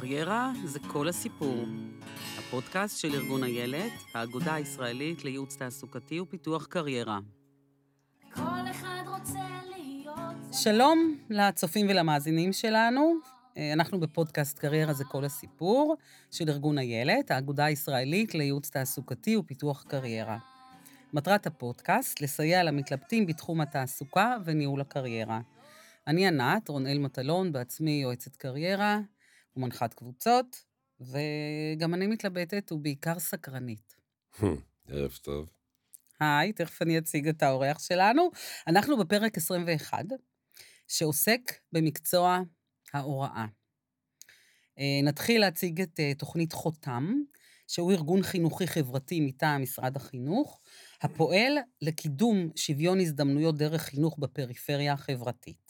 קריירה זה כל הסיפור. הפודקאסט של ארגון איילת, האגודה הישראלית לייעוץ תעסוקתי ופיתוח קריירה. כל אחד רוצה להיות... שלום לצופים ולמאזינים שלנו. אה, אנחנו בפודקאסט קריירה זה כל הסיפור של ארגון איילת, האגודה הישראלית לייעוץ תעסוקתי ופיתוח קריירה. מטרת הפודקאסט, לסייע למתלבטים בתחום התעסוקה וניהול הקריירה. אני ענת, רונאל מטלון, בעצמי יועצת קריירה ומנחת קבוצות, וגם אני מתלבטת ובעיקר סקרנית. ערב טוב. היי, תכף אני אציג את האורח שלנו. אנחנו בפרק 21, שעוסק במקצוע ההוראה. אה, נתחיל להציג את אה, תוכנית חותם, שהוא ארגון חינוכי חברתי מטעם משרד החינוך, הפועל לקידום שוויון הזדמנויות דרך חינוך בפריפריה החברתית.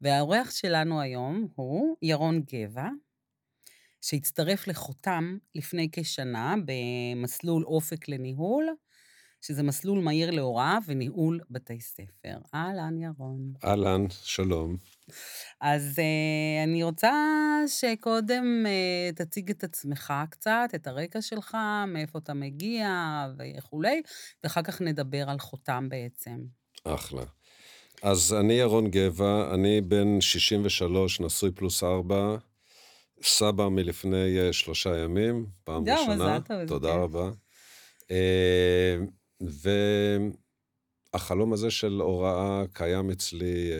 והאורח שלנו היום הוא ירון גבע, שהצטרף לחותם לפני כשנה במסלול אופק לניהול, שזה מסלול מהיר להוראה וניהול בתי ספר. אהלן, ירון. אהלן, שלום. אז uh, אני רוצה שקודם uh, תציג את עצמך קצת, את הרקע שלך, מאיפה אתה מגיע וכולי, ואחר כך נדבר על חותם בעצם. אחלה. אז אני ירון גבע, אני בן 63, נשוי פלוס ארבע, סבא מלפני uh, שלושה ימים, פעם זהו, ראשונה. תודה כיף. רבה. Uh, והחלום הזה של הוראה קיים אצלי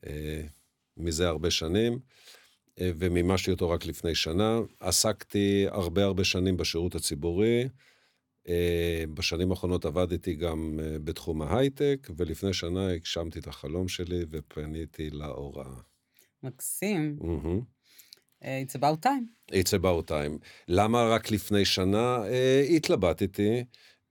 uh, מזה הרבה שנים, ומימשתי אותו רק לפני שנה. עסקתי הרבה הרבה שנים בשירות הציבורי. Uh, בשנים האחרונות עבדתי גם uh, בתחום ההייטק, ולפני שנה הגשמתי את החלום שלי ופניתי להוראה. מקסים. Uh, It's about time. It's about time. למה רק לפני שנה? אה, התלבטתי,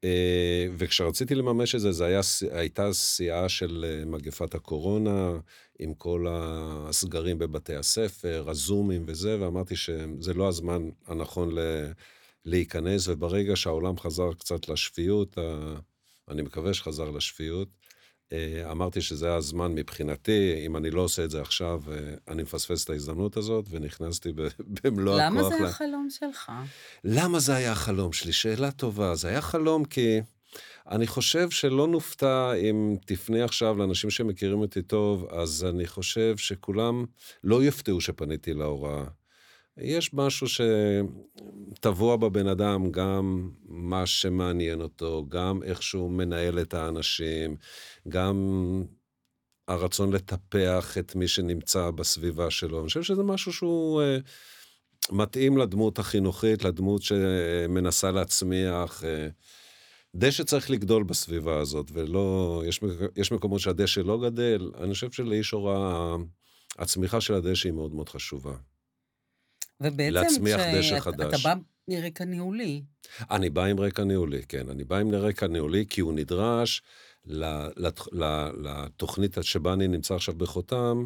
אה, וכשרציתי לממש את זה, היה, הייתה שיאה של אה, מגפת הקורונה, עם כל הסגרים בבתי הספר, הזומים וזה, ואמרתי שזה לא הזמן הנכון ל, להיכנס, וברגע שהעולם חזר קצת לשפיות, אני מקווה שחזר לשפיות, אה, אמרתי שזה הזמן מבחינתי, אם אני לא עושה את זה עכשיו, אה, אני מפספס את ההזדמנות הזאת, ונכנסתי במלוא הכוח. למה זה ל- החלום שלך? למה זה היה החלום שלי? שאלה טובה. זה היה חלום כי אני חושב שלא נופתע אם תפני עכשיו לאנשים שמכירים אותי טוב, אז אני חושב שכולם לא יופתעו שפניתי להוראה. יש משהו שטבוע בבן אדם, גם מה שמעניין אותו, גם איך שהוא מנהל את האנשים, גם הרצון לטפח את מי שנמצא בסביבה שלו. אני חושב שזה משהו שהוא אה, מתאים לדמות החינוכית, לדמות שמנסה להצמיח. אה, דשא צריך לגדול בסביבה הזאת, ולא, יש, יש מקומות שהדשא לא גדל. אני חושב שלאיש הוראה, הצמיחה של הדשא היא מאוד מאוד חשובה. ובעצם להצמיח דשא כשאתה חדש. בא מרקע ניהולי, אני בא עם רקע ניהולי, כן, אני בא עם רקע ניהולי כי הוא נדרש לת- לתוכנית שבה אני נמצא עכשיו בחותם,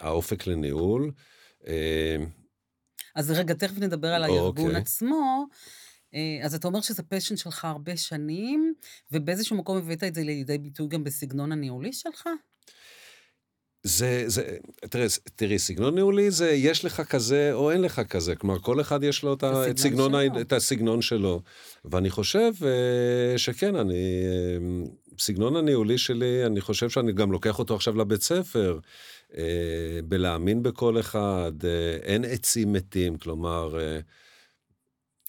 האופק לניהול. אה, אז רגע, תכף נדבר על אוקיי. הארגון עצמו. אה, אז אתה אומר שזה פשן שלך הרבה שנים, ובאיזשהו מקום הבאת את זה לידי ביטוי גם בסגנון הניהולי שלך? זה, זה, תראה, תראי, סגנון ניהולי זה יש לך כזה או אין לך כזה, כלומר כל אחד יש לו את, את, סגנון, שלו. את הסגנון שלו. ואני חושב אה, שכן, אני, אה, סגנון הניהולי שלי, אני חושב שאני גם לוקח אותו עכשיו לבית ספר, אה, בלהאמין בכל אחד, אה, אין עצים מתים, כלומר,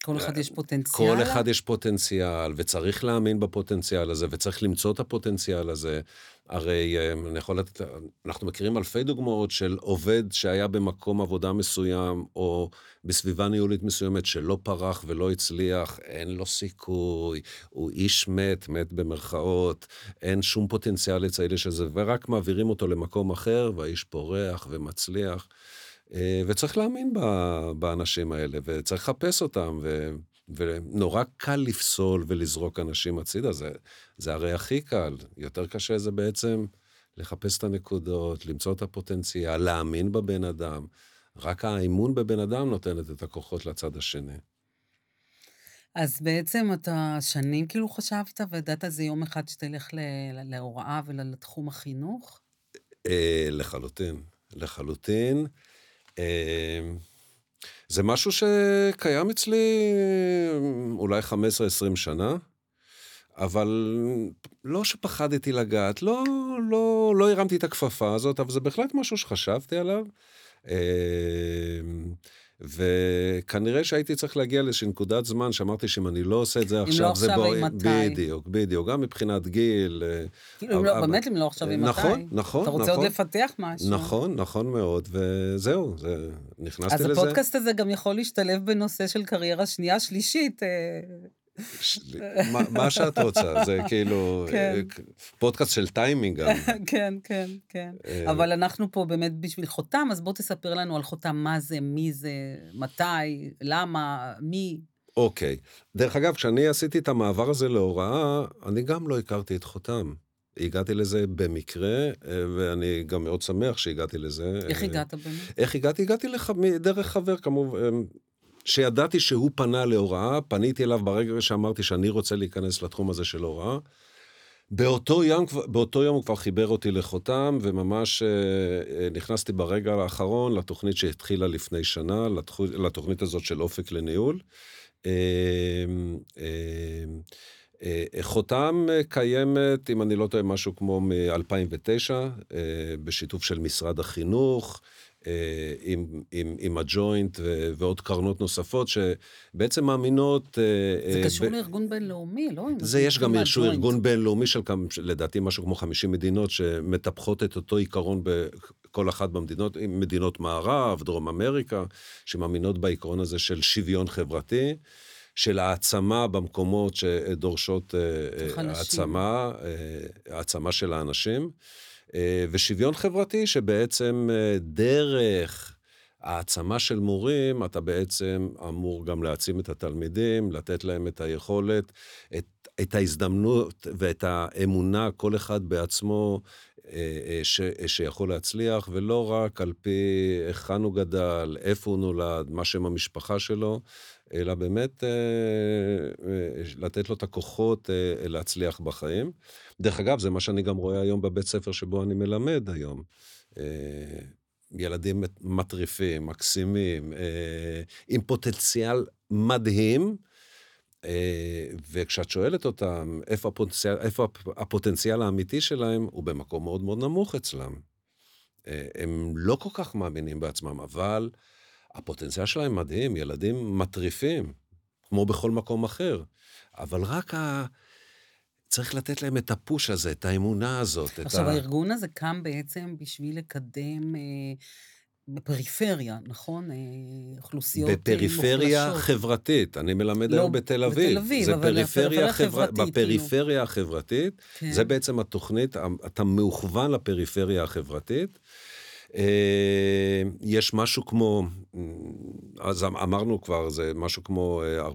כל אחד יש פוטנציאל? כל אחד יש פוטנציאל, וצריך להאמין בפוטנציאל הזה, וצריך למצוא את הפוטנציאל הזה. הרי אה, אני יכול לתת, אנחנו מכירים אלפי דוגמאות של עובד שהיה במקום עבודה מסוים, או בסביבה ניהולית מסוימת שלא פרח ולא הצליח, אין לו סיכוי, הוא איש מת, מת במרכאות, אין שום פוטנציאל אצל של זה, ורק מעבירים אותו למקום אחר, והאיש פורח ומצליח. אה, וצריך להאמין באנשים האלה, וצריך לחפש אותם, ו... ונורא קל לפסול ולזרוק אנשים הצידה, זה, זה הרי הכי קל. יותר קשה זה בעצם לחפש את הנקודות, למצוא את הפוטנציאל, להאמין בבן אדם. רק האמון בבן אדם נותנת את הכוחות לצד השני. אז בעצם אתה שנים כאילו חשבת, וידעת זה יום אחד שתלך להוראה ולתחום החינוך? אה, לחלוטין, לחלוטין. אה, זה משהו שקיים אצלי אולי 15-20 שנה, אבל לא שפחדתי לגעת, לא, לא, לא הרמתי את הכפפה הזאת, אבל זה בהחלט משהו שחשבתי עליו. אה, וכנראה שהייתי צריך להגיע לאיזושהי נקודת זמן שאמרתי שאם אני לא עושה את זה עכשיו, לא זה עכשיו, בוא... אז מתי? בדיוק, בדיוק, גם מבחינת גיל. אה, כאילו, אם לא, אבל- באמת, אם לא עכשיו, אם נכון, מתי? נכון, אתה רוצה נכון. עוד לפתח משהו? נכון, נכון מאוד, וזהו, זה, נכנסתי אז לזה. הפודקאסט הזה גם יכול להשתלב בנושא של קריירה שנייה, שלישית. מה, שאת רוצה, זה כאילו כן. אה, פודקאסט של טיימינג גם. כן, כן, כן. אה, אבל אנחנו פה באמת בשביל חותם, אז בוא תספר לנו על חותם, מה זה, מי זה, מתי, למה, מי. אוקיי. דרך אגב, כשאני עשיתי את המעבר הזה להוראה, אני גם לא הכרתי את חותם. הגעתי לזה במקרה, אה, ואני גם מאוד שמח שהגעתי לזה. איך הגעת באמת? איך הגעתי? הגעתי לח... דרך חבר, כמובן, שידעתי שהוא פנה להוראה, פניתי אליו ברגע שאמרתי שאני רוצה להיכנס לתחום הזה של הוראה. באותו יום, באותו יום הוא כבר חיבר אותי לחותם, וממש אה, אה, נכנסתי ברגע האחרון לתוכנית שהתחילה לפני שנה. לתוכנית הזאת של אופק לניהול. אה, חותם קיימת, אם אני לא טועה, משהו כמו מ-2009, בשיתוף של משרד החינוך, עם, עם, עם הג'וינט ו- ועוד קרנות נוספות, שבעצם מאמינות... אה, זה אה, קשור ב- לארגון בינלאומי, לא? זה יש גם איזשהו. ארגון בינלאומי של כמה, לדעתי משהו כמו 50 מדינות שמטפחות את אותו עיקרון בכל אחת במדינות, מדינות מערב, דרום אמריקה, שמאמינות בעיקרון הזה של שוויון חברתי, של העצמה במקומות שדורשות אה. העצמה, אה, העצמה של האנשים, אה, ושוויון חברתי שבעצם אה, דרך העצמה של מורים, אתה בעצם אמור גם להעצים את התלמידים, לתת להם את היכולת, את, את ההזדמנות ואת האמונה, כל אחד בעצמו, אה, אה, ש, שיכול להצליח, ולא רק על פי היכן הוא גדל, איפה הוא נולד, מה שם המשפחה שלו, אלא באמת אה, אה, לתת לו את הכוחות אה, להצליח בחיים. דרך אגב, זה מה שאני גם רואה היום בבית ספר שבו אני מלמד היום. אה, ילדים מטריפים, מקסימים, אה, עם פוטנציאל מדהים, אה, וכשאת שואלת אותם איפה הפוטנציאל, איפה הפ- הפוטנציאל האמיתי שלהם, הוא במקום מאוד מאוד נמוך אצלם. הם לא כל כך מאמינים בעצמם, אבל הפוטנציאל שלהם מדהים, ילדים מטריפים, כמו בכל מקום אחר. אבל רק ה... צריך לתת להם את הפוש הזה, את האמונה הזאת. את עכשיו, ה... הארגון הזה קם בעצם בשביל לקדם אה, בפריפריה, נכון? אה, אוכלוסיות אה, בפריפריה מוחלשות. חברתית, אני מלמד לא, היום בתל אביב. בתל אביב, אבל פריפריה חברתית. החברתית, בפריפריה החברתית, כן. זה בעצם התוכנית, אתה מאוכוון לפריפריה החברתית. אה, יש משהו כמו, אז אמרנו כבר, זה משהו כמו אה,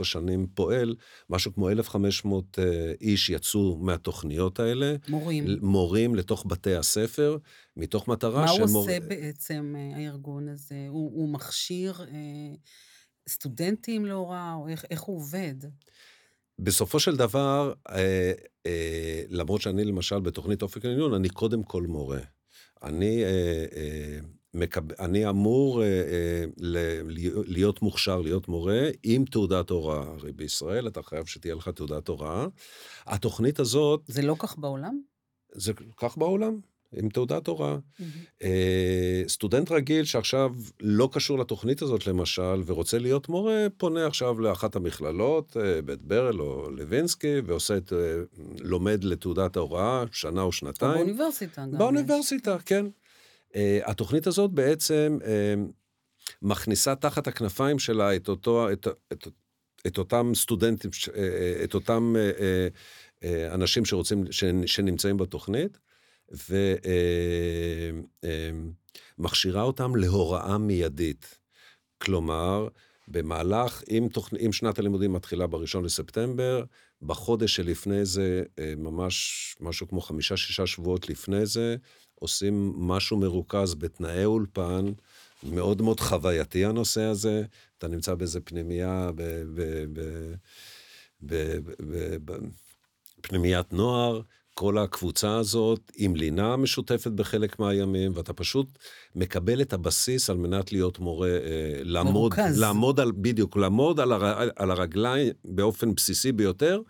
13-14 שנים פועל, משהו כמו 1,500 אה, איש יצאו מהתוכניות האלה, מורים. מורים לתוך בתי הספר, מתוך מטרה מה הוא עושה בעצם, אה, הארגון הזה? הוא, הוא מכשיר אה, סטודנטים להוראה, או איך, איך הוא עובד? בסופו של דבר, אה, אה, למרות שאני למשל בתוכנית אופק לניהול, אני קודם כל מורה. אני, אה, אה, מקב... אני אמור אה, אה, ל- להיות מוכשר, להיות מורה, עם תעודת הוראה. הרי בישראל אתה חייב שתהיה לך תעודת הוראה. התוכנית הזאת, זה לא כך בעולם? זה כך בעולם, עם תעודת הוראה. אה, סטודנט רגיל שעכשיו לא קשור לתוכנית הזאת למשל, ורוצה להיות מורה, פונה עכשיו לאחת המכללות, אה, בית ברל או לוינסקי, ועושה את, אה, לומד לתעודת ההוראה, שנה או שנתיים. באוניברסיטה גם. באוניברסיטה, כן. Uh, התוכנית הזאת בעצם מכניסה תחת הכנפיים שלה את, אותו, את, את, את אותם סטודנטים, את אותם אנשים שרוצים, שנמצאים בתוכנית, ומכשירה אותם להוראה מיידית. כלומר, במהלך, אם, תוכנ... אם שנת הלימודים מתחילה בראשון לספטמבר, בחודש שלפני זה, אה, ממש משהו כמו חמישה-שישה שבועות לפני זה, עושים משהו מרוכז בתנאי אולפן, מאוד מאוד חווייתי הנושא הזה. אתה נמצא באיזה פנימייה. ב... ב... ב... ב... ב... ב... פנימיית נוער, כל הקבוצה הזאת עם לינה משותפת בחלק מהימים, ואתה פשוט מקבל את הבסיס על מנת להיות מורה, אה, לעמוד, מרוכז. לעמוד על, בדיוק, לעמוד על, הר, על הרגליים באופן בסיסי ביותר,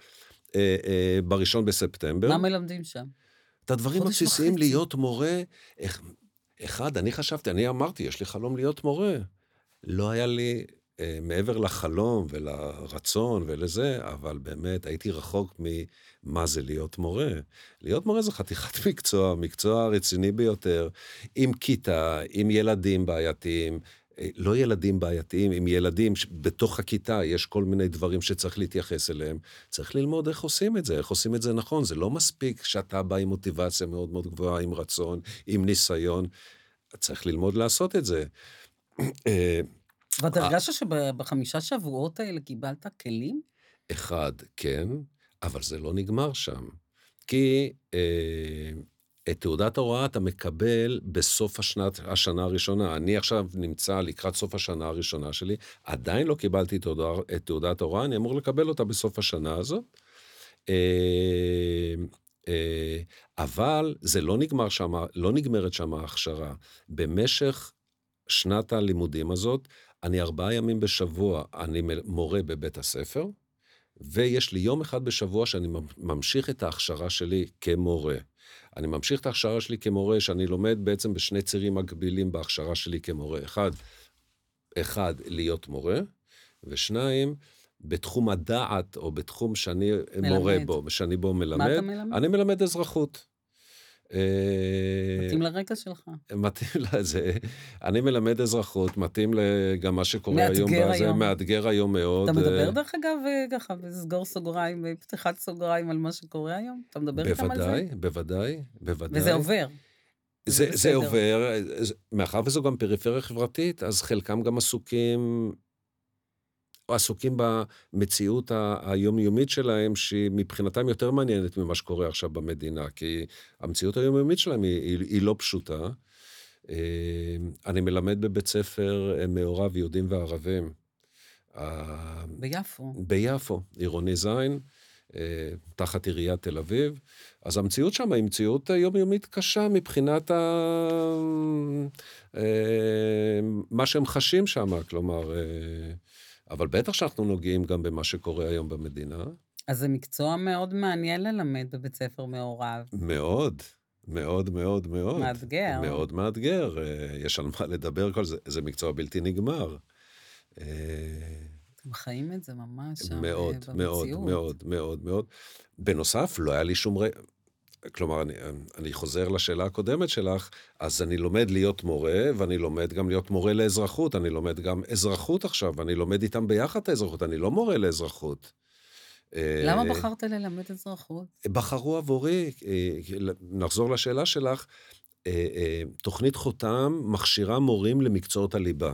אה, אה, בראשון בספטמבר. מה מלמדים שם? את הדברים הבסיסיים. להיות מורה. איך- אחד, אני חשבתי, אני אמרתי, יש לי חלום להיות מורה. לא היה לי, מעבר לחלום ולרצון ולזה, אבל באמת הייתי רחוק ממה זה להיות מורה. להיות מורה זה חתיכת מקצוע, מקצוע רציני ביותר, עם כיתה, עם ילדים בעייתיים. אה, לא ילדים בעייתיים, עם ילדים שבתוך הכיתה יש כל מיני דברים שצריך להתייחס אליהם. צריך ללמוד איך עושים את זה, איך עושים את זה נכון. זה לא מספיק שאתה בא עם מוטיבציה מאוד מאוד גבוהה, עם רצון, עם ניסיון. צריך ללמוד לעשות את זה. ואתה אה. הרגשת שבחמישה שבועות האלה קיבלת כלים? אחד, כן, אבל זה לא נגמר שם. כי אה, את תעודת ההוראה אתה מקבל בסוף השנת, השנה הראשונה. אני עכשיו נמצא לקראת סוף השנה הראשונה שלי, עדיין לא קיבלתי תעודה- את תעודת ההוראה, אני אמור לקבל אותה בסוף השנה הזאת. אה, אה, אבל זה לא נגמר שם, לא נגמרת שם ההכשרה. במשך שנת הלימודים הזאת, אני ארבעה ימים בשבוע, אני מורה בבית הספר, ויש לי יום אחד בשבוע שאני ממ- ממשיך את ההכשרה שלי כמורה. אני ממשיך את ההכשרה שלי כמורה, שאני לומד בעצם בשני צירים מקבילים בהכשרה שלי כמורה. אחד, אחד, להיות מורה, ושניים, בתחום הדעת, או בתחום שאני מורה מלמד. בו, שאני בו מלמד. מה אתה מלמד? אני מלמד אזרחות. אה, מתאים לרקע שלך. מתאים לזה. אני מלמד אזרחות, מתאים גם מה שקורה היום. מאתגר היום. מאתגר היום מאוד. אתה מדבר אה, דרך אגב, אה, ככה, בסגור סוגריים, בפתיחת סוגריים על מה שקורה היום? אתה מדבר איתם על זה? בוודאי, בוודאי, בוודאי. וזה עובר. זה. זה עובר, מאחר וזו גם פריפריה חברתית, אז חלקם גם עסוקים, עסוקים במציאות היומיומית שלהם, שהיא מבחינתם יותר מעניינת ממה שקורה עכשיו במדינה, כי המציאות היומיומית שלהם היא, היא, היא לא פשוטה. אה, אני מלמד בבית ספר אה, מעורב יהודים וערבים. אה, ביפו. ביפו, עירוני ז', אה, תחת עיריית תל אביב. אז המציאות שם היא מציאות יומיומית קשה מבחינת ה... אה, מה שהם חשים שם, כלומר... אבל בטח שאנחנו נוגעים גם במה שקורה היום במדינה. אז זה מקצוע מאוד מעניין ללמד בבית ספר מעורב. מאוד, מאוד, מאוד, מאוד. מאתגר. מאוד מאתגר. אה, יש על מה לדבר כל זה, זה מקצוע בלתי נגמר. אה, אתם חיים את זה ממש שם, מאוד, אה, מאוד, במציאות. מאוד, מאוד, מאוד. בנוסף, לא היה לי שום. כלומר, אני, אני חוזר לשאלה הקודמת שלך, אז אני לומד להיות מורה, ואני לומד גם להיות מורה לאזרחות, אני לומד גם אזרחות עכשיו, ואני לומד איתם ביחד את האזרחות, אני לא מורה לאזרחות. למה אה, בחרת ללמד אזרחות? בחרו עבורי, אה, נחזור לשאלה שלך, אה, אה, תוכנית חותם מכשירה מורים למקצועות הליבה,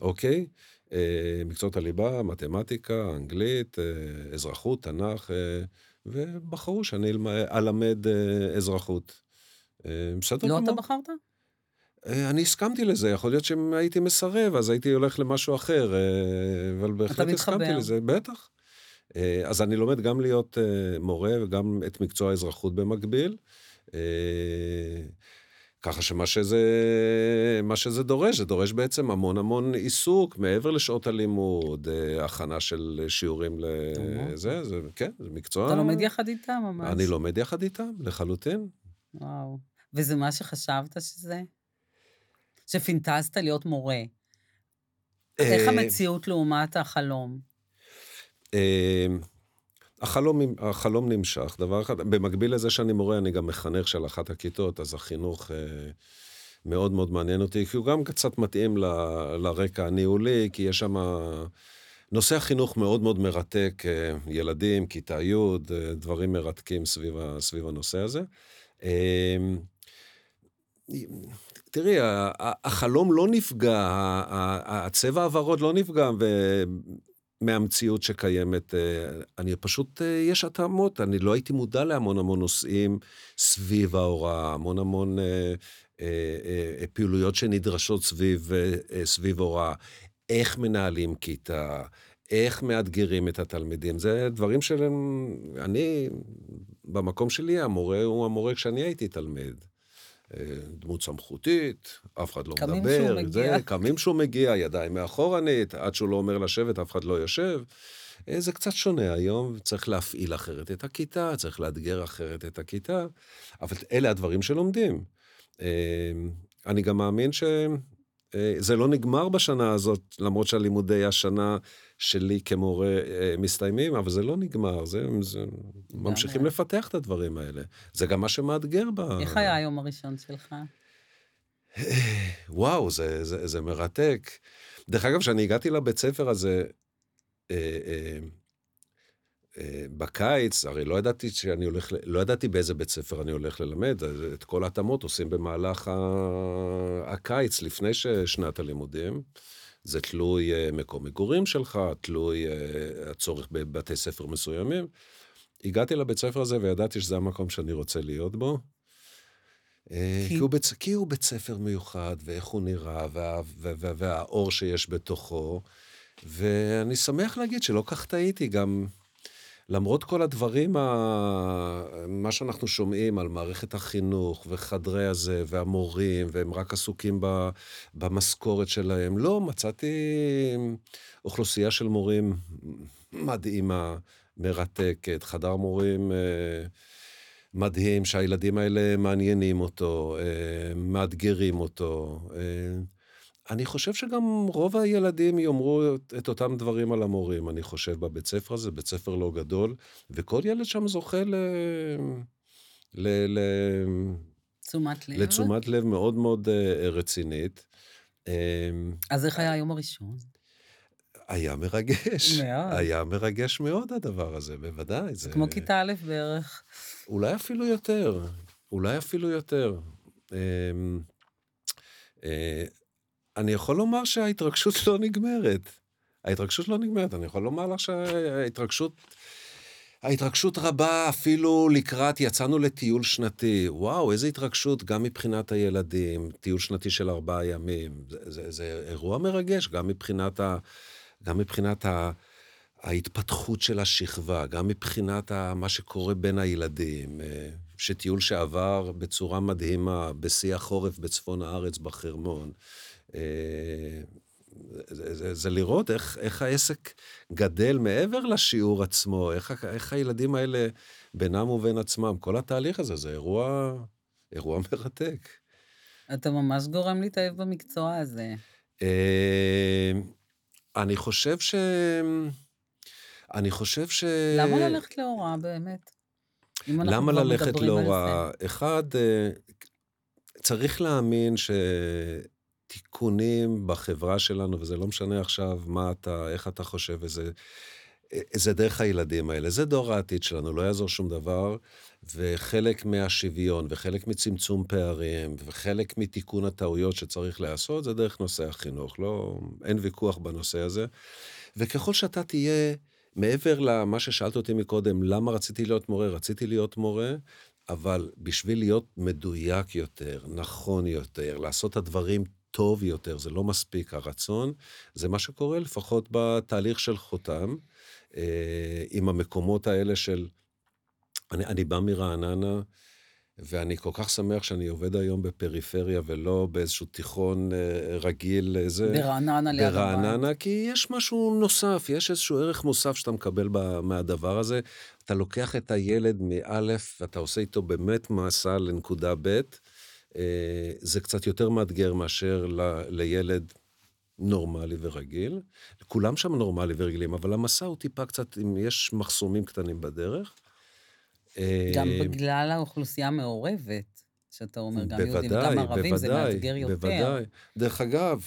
אוקיי? אה, מקצועות הליבה, מתמטיקה, אנגלית, אה, אזרחות, תנ"ך, אה, ובחרו שאני אלמ- אלמד אה, אזרחות. אה, בסדר לא גמור. אתה בחרת? אה, אני הסכמתי לזה, יכול להיות שאם הייתי מסרב, אז הייתי הולך למשהו אחר, אבל בהחלט הסכמתי. לזה, בטח. אז אני לומד גם להיות מורה וגם את מקצוע האזרחות במקביל. אה, ככה שמה שזה, מה שזה דורש, זה דורש בעצם המון המון עיסוק, מעבר לשעות הלימוד, אה, הכנה של שיעורים לזה, זה, כן, זה מקצוע... אתה לומד יחד איתם ממש. אני לומד יחד איתם, לחלוטין. וואו. וזה מה שחשבת שזה? שפינטזת להיות מורה. איך אה, המציאות לעומת החלום? החלום, החלום נמשך, דבר אחד, במקביל לזה שאני מורה, אני גם מחנך של אחת הכיתות, אז החינוך אה, מאוד מאוד מעניין אותי, כי הוא גם קצת מתאים ל, לרקע הניהולי, כי יש שם... נושא החינוך מאוד מאוד מרתק, אה, ילדים, כיתה י', אה, דברים מרתקים סביב, ה, סביב הנושא הזה. אה, תראי, החלום לא נפגע, הצבע הוורוד לא נפגע. מהמציאות שקיימת. אה, אני פשוט, אה, יש התאמות, אני לא הייתי מודע להמון המון נושאים סביב ההוראה, המון המון אה, פעילויות שנדרשות סביב, סביב הוראה. איך מנהלים כיתה, איך מאתגרים את התלמידים, זה דברים שאני במקום שלי, המורה הוא המורה כשאני הייתי תלמיד. אה, דמות סמכותית, אף אחד לא קמים מדבר, שהוא מגיע. זה, קמים שהוא מגיע, ידיים מאחורנית, עד שהוא לא אומר לשבת, אף אחד לא יושב. אה, זה קצת שונה היום, צריך להפעיל אחרת את הכיתה, צריך לאתגר אחרת את הכיתה, אבל אלה הדברים שלומדים. אה, אני גם מאמין שזה לא נגמר בשנה הזאת, למרות שהלימודי השנה שלי כמורה אה, מסתיימים, אבל זה לא נגמר, זה, זה ממשיכים לפתח את הדברים האלה. זה גם מה שמאתגר ב... איך היה היום הראשון שלך? וואו, זה, זה, זה מרתק. דרך אגב, כשאני הגעתי לבית ספר הזה, אה, אה, אה, בקיץ, הרי לא ידעתי שאני הולך, לא ידעתי באיזה בית ספר אני הולך ללמד, את כל ההתאמות עושים במהלך ה- הקיץ, לפני ש- שנת הלימודים. זה תלוי אה, מקום מגורים שלך, תלוי אה, הצורך בבתי ספר מסוימים. הגעתי לבית ספר הזה וידעתי שזה המקום שאני רוצה להיות בו. אה, כי- כי הוא בית, כי הוא בית ספר מיוחד, ואיך הוא נראה, וה, וה, וה, והאור שיש בתוכו. ואני שמח להגיד שלא כך טעיתי, גם למרות כל הדברים, ה... מה שאנחנו שומעים על מערכת החינוך וחדרי הזה והמורים, והם רק עסוקים ב... במשכורת שלהם, לא, מצאתי אוכלוסייה של מורים מדהימה, מרתקת, חדר מורים... אה, מדהים שהילדים האלה מעניינים אותו, אה, מאתגרים אותו. אה, אני חושב שגם רוב הילדים יאמרו את, את אותם דברים על המורים, אני חושב, בבית ספר הזה, בית ספר לא גדול, וכל ילד שם זוכה ל... ל... ל... תשומת לב? לתשומת לב מאוד מאוד אה, רצינית. אה, אז איך היה היום הראשון? היה מרגש. מאוד. היה מרגש מאוד הדבר הזה, בוודאי. זה כמו כיתה א' בערך. אולי אפילו יותר, אולי אפילו יותר. אני יכול לומר שההתרגשות לא נגמרת. ההתרגשות לא נגמרת, אני יכול לומר לך שההתרגשות... ההתרגשות רבה אפילו לקראת, יצאנו לטיול שנתי. וואו, איזה התרגשות, גם מבחינת הילדים, טיול שנתי של ארבעה ימים. זה, זה, זה אירוע מרגש, גם מבחינת, ה, גם מבחינת ה, ההתפתחות של השכבה, גם מבחינת ה, מה שקורה בין הילדים. אה, שטיול שעבר בצורה מדהימה, בשיא החורף בצפון הארץ, בחרמון. אה, זה, זה, זה לראות איך, איך העסק גדל מעבר לשיעור עצמו, איך, איך הילדים האלה בינם ובין עצמם, כל התהליך הזה, זה אירוע, אירוע מרתק. אתה ממש גורם להתאהב במקצוע הזה. אה, אני חושב ש... אני חושב ש... למה ללכת להוראה באמת? למה ללכת להוראה? אחד, אה, צריך להאמין שתיקונים בחברה שלנו, וזה לא משנה עכשיו מה אתה, איך אתה חושב, וזה, זה דרך הילדים האלה. זה דור העתיד שלנו, לא יעזור שום דבר, וחלק מהשוויון, וחלק מצמצום פערים, וחלק מתיקון הטעויות שצריך לעשות, זה דרך נושא החינוך. לא, אין ויכוח בנושא הזה. וככל שאתה תהיה... מעבר למה ששאלת אותי מקודם, למה רציתי להיות מורה? רציתי להיות מורה, אבל בשביל להיות מדויק יותר, נכון יותר, לעשות את הדברים טוב יותר, זה לא מספיק הרצון, זה מה שקורה לפחות בתהליך של חותם, אה, עם המקומות האלה של... אני, אני בא מרעננה, ואני כל כך שמח שאני עובד היום בפריפריה ולא באיזשהו תיכון אה, רגיל. אה, זה, ברעננה ליד הבית. ברעננה, כי יש משהו נוסף, יש איזשהו ערך מוסף שאתה מקבל ב, מהדבר הזה. אתה לוקח את הילד מאלף, ואתה עושה איתו באמת מסע לנקודה ב', זה קצת יותר מאתגר מאשר ל, לילד נורמלי ורגיל. כולם שם נורמלי ורגילים, אבל המסע הוא טיפה קצת, אם יש מחסומים קטנים בדרך. גם אה, בגלל האוכלוסייה המעורבת, שאתה אומר, גם יהודים בוודאי, וגם ערבים, זה בוודאי, מאתגר יותר. בוודאי. דרך אגב,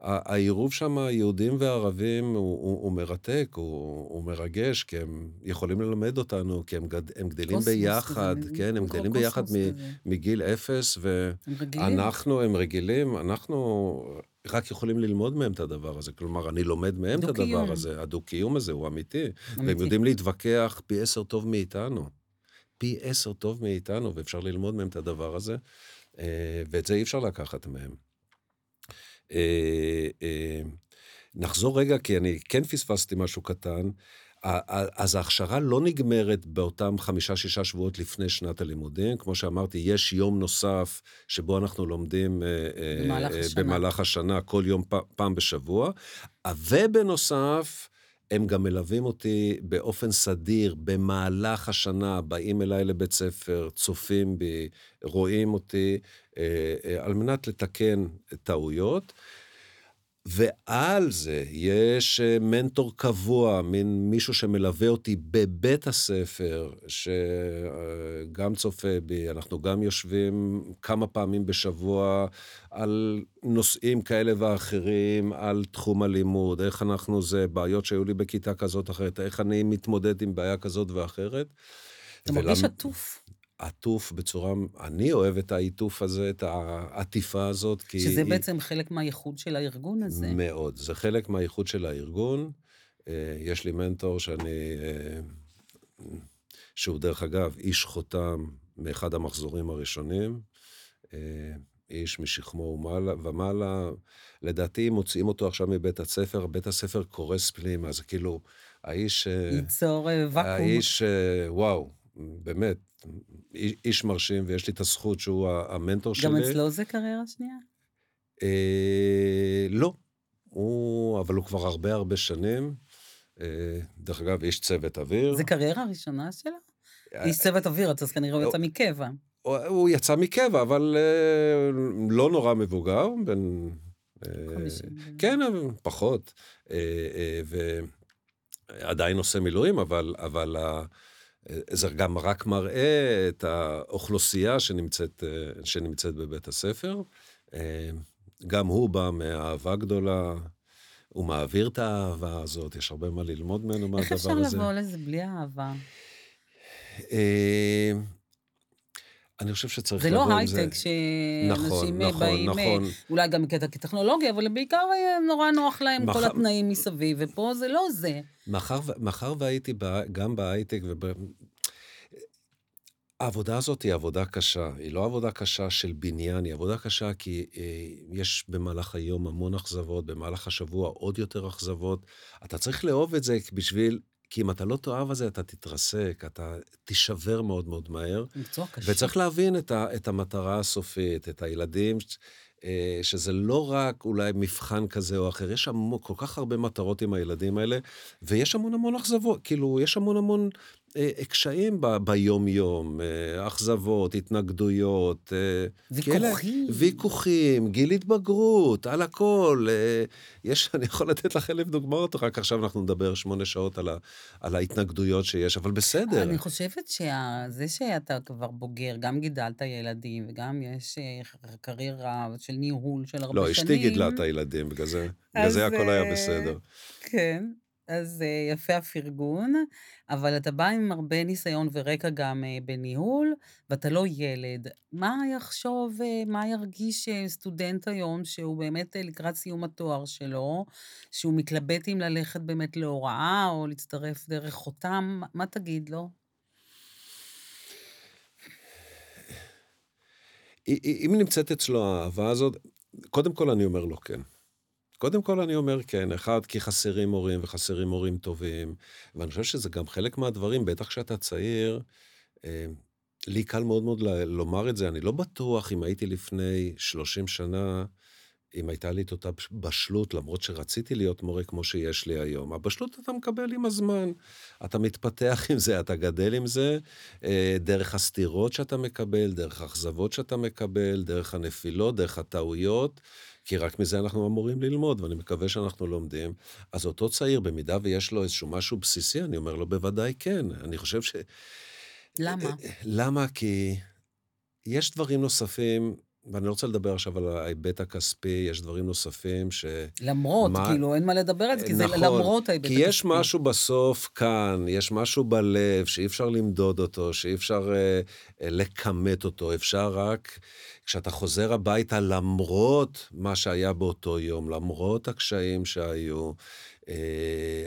העירוב שם, יהודים וערבים, הוא, הוא, הוא מרתק, הוא, הוא מרגש, כי הם יכולים ללמד אותנו, כי הם, גד, הם גדלים ביחד, כזה, כן, הם גדלים ביחד מ. מגיל אפס. ואנחנו, הם רגילים, אנחנו רק יכולים ללמוד מהם את הדבר הזה. כלומר, אני לומד מהם את. הדבר הזה. הדו-קיום הזה הוא אמיתי. והם אמיתי. יודעים להתווכח פי עשר טוב מאיתנו. פי עשר טוב מאיתנו, ואפשר ללמוד מהם את הדבר הזה, אה, ואת זה אי אפשר לקחת מהם. אה, אה, נחזור רגע, כי אני כן פספסתי משהו קטן. אז ההכשרה לא נגמרת באותם חמישה-שישה שבועות לפני שנת הלימודים. כמו שאמרתי, יש יום נוסף שבו אנחנו לומדים אה, במהלך אה, השנה. במהלך השנה, כל יום פ- פעם בשבוע. ובנוסף, הם גם מלווים אותי באופן סדיר במהלך השנה, באים אליי לבית ספר, צופים בי, רואים אותי, אה, אה, על מנת לתקן טעויות. ועל זה יש אה, מנטור קבוע, מין מישהו שמלווה אותי בבית הספר, שגם צופה בי, אנחנו גם יושבים כמה פעמים בשבוע על נושאים כאלה ואחרים, על תחום הלימוד, איך אנחנו זה, בעיות שהיו לי בכיתה כזאת אחרת, איך אני מתמודד עם בעיה כזאת ואחרת. אתה מרגיש ולמ- עטוף, עטוף בצורה, אני אוהב את העיטוף הזה, את העטיפה הזאת, כי... שזה היא- בעצם חלק מהייחוד של הארגון הזה. מאוד. זה חלק מהייחוד של הארגון. אה, יש לי מנטור שאני... אה, שהוא דרך אגב איש חותם מאחד המחזורים הראשונים. אה, איש משכמו ומעלה, ומעלה. לדעתי, אם מוציאים אותו עכשיו מבית הספר, בית הספר קורס פנימה. זה כאילו, האיש... ייצור ואקום. האיש, וואו, באמת, איש- מרשים, ויש לי את הזכות שהוא המנטור שלי. גם אצלו זה קריירה שנייה? אה, לא, הוא, אבל הוא כבר הרבה הרבה שנים. אה, דרך אגב, איש צוות אוויר. זה קריירה ראשונה שלו? אה, איש צוות אוויר, אז כנראה הוא יצא מקבע. הוא, יצא מקבע, אבל אה, לא נורא מבוגר, בן... אה, 50. כן, אבל פחות. אה, אה, ועדיין עושה מילואים, אבל, אבל אה, זה גם רק מראה את האוכלוסייה שנמצאת, אה, שנמצאת בבית הספר. אה, גם הוא בא מאהבה גדולה, הוא מעביר את האהבה הזאת, יש הרבה מה ללמוד ממנו מהדבר איך הזה. אפשר לבוא לזה בלי אהבה? אה, אני חושב שצריך זה לא לבוא עם זה. הייטק נכון, שאנשים נכון, באים, אה, נכון. אולי גם כטכנולוגיה, אבל בעיקר אה, נורא נוח להם כל מח- התנאים מסביב, ופה זה לא זה. מאחר, מאחר והייתי ב, גם בהייטק, וב... העבודה הזאת היא עבודה קשה. היא לא עבודה קשה של בניין, היא עבודה קשה כי אה, יש במהלך היום המון אכזבות, במהלך השבוע עוד יותר אכזבות. אתה צריך לאהוב את זה בשביל... כי אם אתה לא תאהב את זה, אתה תתרסק, אתה תישבר מאוד מאוד מהר. מקצוע קשה. וצריך להבין את, ה, את המטרה הסופית, את הילדים, אה, שזה לא רק אולי מבחן כזה או אחר, יש המון, כל כך הרבה מטרות עם הילדים האלה, ויש המון המון אכזבות, כאילו, יש המון המון קשיים ב, ביום-יום, אה, אכזבות, התנגדויות. אה, ויכוחים. ויכוחים, גיל התבגרות, על הכל. אה, יש, אני יכול לתת לך אלף דוגמאות, רק עכשיו אנחנו נדבר שמונה שעות על, ה, על ההתנגדויות שיש, אבל בסדר. אני חושבת שזה שאתה כבר בוגר, גם גידלת ילדים, וגם יש אה, קריירה של ניהול של הרבה לא, שנים. אשתי גידלה את הילדים, בגלל זה, בגלל זה הכל היה אה, בסדר. כן, אז אה, יפה הפרגון, אבל אתה בא עם הרבה ניסיון ורקע גם אה, בניהול, ואתה לא ילד. מה יחשוב, אה, מה ירגיש סטודנט היום, שהוא באמת לקראת סיום התואר שלו, שהוא מתלבט אם ללכת באמת להוראה או להצטרף דרך חותם, מה תגיד לו? אם נמצאת אצלו האהבה הזאת, קודם כל אני אומר לו כן. קודם כל אני אומר כן, אחד, כי חסרים מורים וחסרים מורים טובים, ואני חושב שזה גם חלק מהדברים, בטח כשאתה צעיר, אה, לי קל מאוד מאוד ל- לומר את זה, אני לא בטוח אם הייתי לפני 30 שנה, אם הייתה לי את אותה בש- בשלות, למרות שרציתי להיות מורה כמו שיש לי היום. הבשלות אתה מקבל עם הזמן, אתה מתפתח עם זה, אתה גדל עם זה, אה, דרך הסתירות שאתה מקבל, דרך האכזבות שאתה מקבל, דרך הנפילות, דרך הטעויות, כי רק מזה אנחנו אמורים ללמוד, ואני מקווה שאנחנו לומדים. אז אותו צעיר, במידה ויש לו איזשהו משהו בסיסי, אני אומר לו, בוודאי כן. אני חושב ש... למה? למה? כי יש דברים נוספים, ואני לא רוצה לדבר עכשיו על ההיבט הכספי, יש דברים נוספים ש... למרות, מה- כאילו, אין מה לדבר על זה, כי זה נכון, למרות ההיבט כי יש הכספי. משהו בסוף כאן, יש משהו בלב שאי אפשר למדוד אותו, שאי אפשר אה, אה, לכמת אותו, אפשר רק כשאתה חוזר הביתה למרות מה שהיה באותו יום, למרות הקשיים שהיו. אה,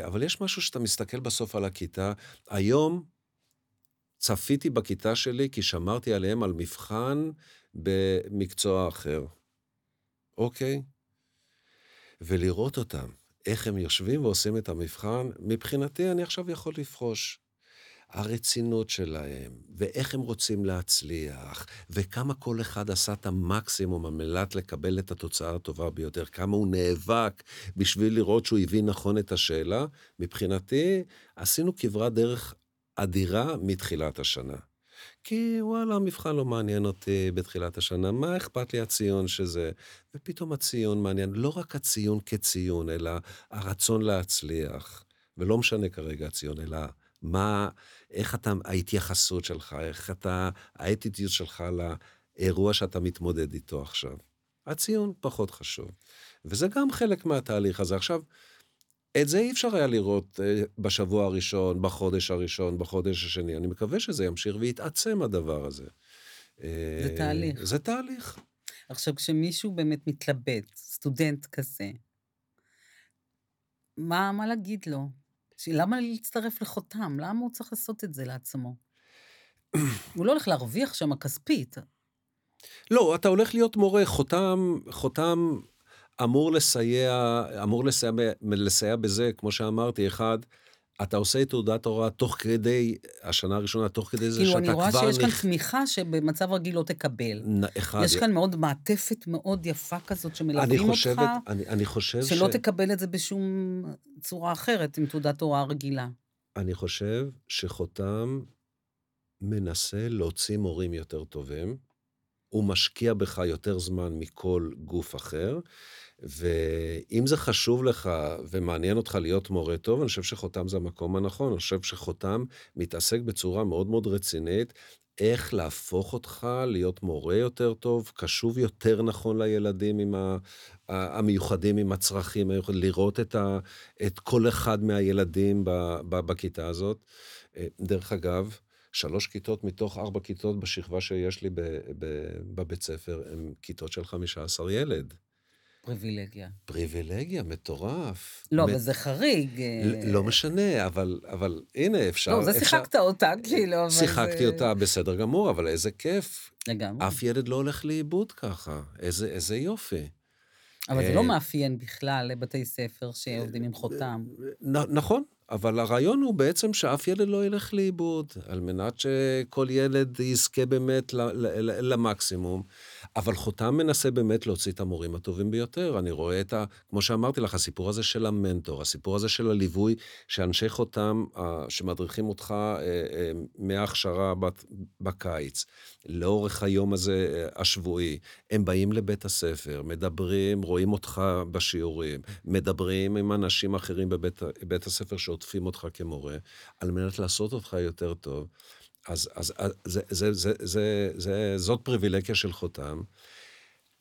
אבל יש משהו שאתה מסתכל בסוף על הכיתה. היום צפיתי בכיתה שלי כי שמרתי עליהם על מבחן במקצוע אחר. אוקיי? ולראות אותם, איך הם יושבים ועושים את המבחן, מבחינתי אני עכשיו יכול לפרוש. הרצינות שלהם, ואיך הם רוצים להצליח, וכמה כל אחד עשה את המקסימום על מנת לקבל את התוצאה הטובה ביותר, כמה הוא נאבק בשביל לראות שהוא הבין נכון את השאלה, מבחינתי עשינו כברת דרך אדירה מתחילת השנה. כי וואלה, המבחן לא מעניין אותי בתחילת השנה, מה אכפת לי הציון שזה? ופתאום הציון מעניין, לא רק הציון כציון, אלא הרצון להצליח. ולא משנה כרגע הציון, אלא מה, איך אתה, ההתייחסות שלך, איך אתה, האטיטיות שלך לאירוע שאתה מתמודד איתו עכשיו. הציון פחות חשוב. וזה גם חלק מהתהליך הזה. עכשיו, את זה אי אפשר היה לראות אה, בשבוע הראשון, בחודש הראשון, בחודש השני. אני מקווה שזה ימשיך ויתעצם הדבר הזה. זה אה, תהליך. זה תהליך. עכשיו, כשמישהו באמת מתלבט, סטודנט כזה, מה, מה להגיד לו? למה להצטרף לחותם? למה הוא צריך לעשות את זה לעצמו? הוא לא הולך להרוויח שם כספית. לא, אתה הולך להיות מורה, חותם, חותם אמור לסייע, אמור לסייע, לסייע בזה, כמו שאמרתי, אחד, אתה עושה תעודת הוראה תוך כדי, השנה הראשונה, תוך כדי זה כאילו, שאתה אני רואה כבר שיש כאן נכ- תמיכה שבמצב רגיל לא תקבל. אחד, יש כאן מאוד מעטפת מאוד יפה כזאת שמלווים חושבת, אותך, אני, אני חושב שלא ש... תקבל את זה בשום צורה אחרת עם תעודת הוראה רגילה. אני חושב שחותם מנסה להוציא מורים יותר טובים, הוא משקיע בך יותר זמן מכל גוף אחר, ואם זה חשוב לך ומעניין אותך להיות מורה טוב, אני חושב שחותם זה המקום הנכון. אני חושב שחותם מתעסק בצורה מאוד מאוד רצינית איך להפוך אותך להיות מורה יותר טוב, קשוב יותר נכון לילדים עם ה, המיוחדים, עם הצרכים, לראות את, ה, את כל אחד מהילדים ב, ב, בכיתה הזאת. אה, דרך אגב, שלוש כיתות מתוך ארבע כיתות בשכבה שיש לי ב, ב, בבית ספר, הן כיתות של 15 ילד. פריבילגיה. פריבילגיה, מטורף. לא, מ- אבל זה חריג. אה, לא משנה, אבל, אבל הנה, אפשר... לא, זה אפשר- שיחקת אותה, כאילו, אבל שיחקתי אותה בסדר גמור, אבל איזה כיף. לגמרי. אף ילד לא הולך לאיבוד ככה. איזה, איזה יופי. אבל זה אה, לא מאפיין בכלל לבתי ספר שעובדים עם חותם. נ- נכון, אבל הרעיון הוא בעצם שאף ילד לא ילך לאיבוד, על מנת שכל ילד יזכה באמת ל- ל- ל- למקסימום. אבל חותם מנסה באמת להוציא את המורים הטובים ביותר. אני רואה את ה... כמו שאמרתי לך, הסיפור הזה של המנטור, הסיפור הזה של הליווי, שאנשי חותם, אה, שמדריכים אותך אה, אה, מההכשרה בקיץ, לאורך היום הזה אה, השבועי, הם באים לבית הספר, מדברים, רואים אותך בשיעורים, מדברים עם אנשים אחרים בבית, בבית הספר שעוטפים אותך כמורה, על מנת לעשות אותך יותר טוב. אז, אז, אז זה, זה, זה, זה, זה, זאת פריבילגיה של חותם.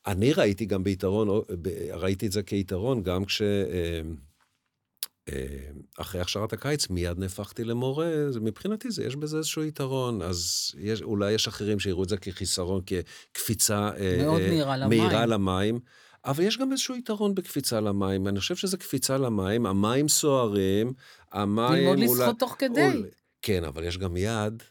אני ראיתי גם ביתרון, ראיתי את זה כיתרון, גם כש... אה, אה, אחרי הכשרת הקיץ מיד נהפכתי למורה, זה- מבחינתי זה, יש בזה איזשהו יתרון, אז יש, אולי יש אחרים שיראו את זה כחיסרון, כקפיצה אה, מאוד אה, מהירה למים. מהירה למים, אבל יש גם איזשהו יתרון בקפיצה למים, אני חושב שזה קפיצה למים, המים סוערים, המים ללמוד אולי... לשחות תוך כדי. אול- כן, אבל יש גם יד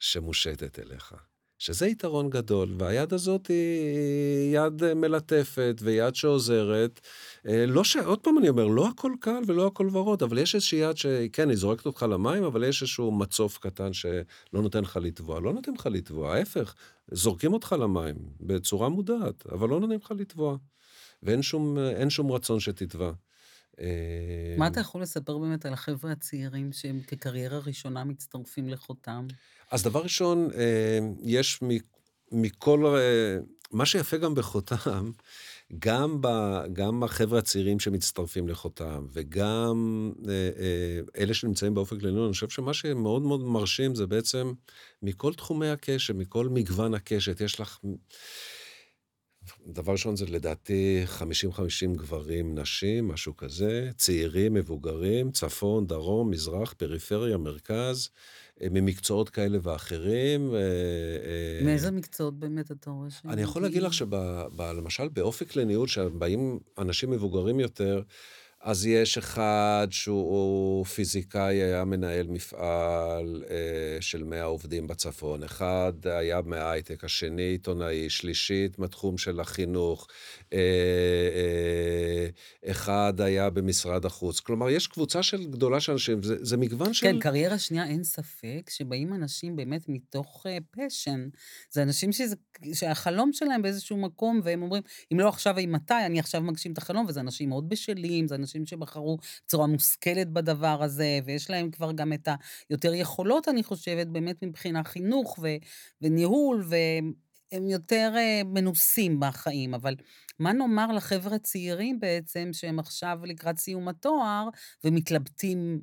שמושטת אליך, שזה יתרון גדול, והיד הזאת היא יד אה, מלטפת ויד שעוזרת. אה, לא ש... עוד פעם אני אומר, לא הכל קל ולא הכל ורוד, אבל יש איזושהי יד שכן, היא זורקת אותך למים, אבל יש איזשהו מצוף קטן שלא נותן לך לטבוע. לא נותן לך לטבוע, ההפך, זורקים אותך למים בצורה מודעת, אבל לא נותנים לך לטבוע. ואין שום, אין שום רצון שתטבע. מה אתה יכול לספר באמת על החבר'ה הצעירים שהם כקריירה ראשונה מצטרפים לחותם? אז דבר ראשון, אה, יש מכל... אה, מה שיפה גם בחותם, גם, ב, גם החבר'ה הצעירים שמצטרפים לחותם, וגם אה, אה, אלה שנמצאים באופק ללימוד, אני חושב שמה שמאוד מאוד מרשים זה בעצם מכל תחומי הקשת, מכל מגוון הקשת. יש לך... דבר ראשון זה לדעתי 50-50 גברים, נשים, משהו כזה, צעירים, מבוגרים, צפון, דרום, מזרח, פריפריה, מרכז, אה, ממקצועות כאלה ואחרים. אה, אה, מאיזה מקצועות באמת אתה רואה שהם אני יכול להגיד לך? שלמשל באופק לניהול, שבאים אנשים מבוגרים יותר, אז יש אחד שהוא פיזיקאי, היה מנהל מפעל אה, של 100 עובדים בצפון. אחד היה מההייטק, השני עיתונאי, שלישית מהתחום של החינוך. אה, אה, אחד היה במשרד החוץ. כלומר, יש קבוצה של גדולה של אנשים, זה, זה מגוון של... כן, קריירה שנייה, אין ספק שבאים אנשים באמת מתוך פשן. זה אנשים שזה, שהחלום שלהם באיזשהו מקום, והם אומרים, אם לא עכשיו, אם מתי, אני עכשיו מגשים את החלום, וזה אנשים מאוד בשלים, זה אנשים שבחרו בצורה מושכלת בדבר הזה, ויש להם כבר גם את היותר יכולות, אני חושבת, באמת מבחינה חינוך ו, וניהול, והם יותר uh, מנוסים בחיים. אבל מה נאמר לחבר'ה צעירים בעצם, שהם עכשיו לקראת סיום התואר, ומתלבטים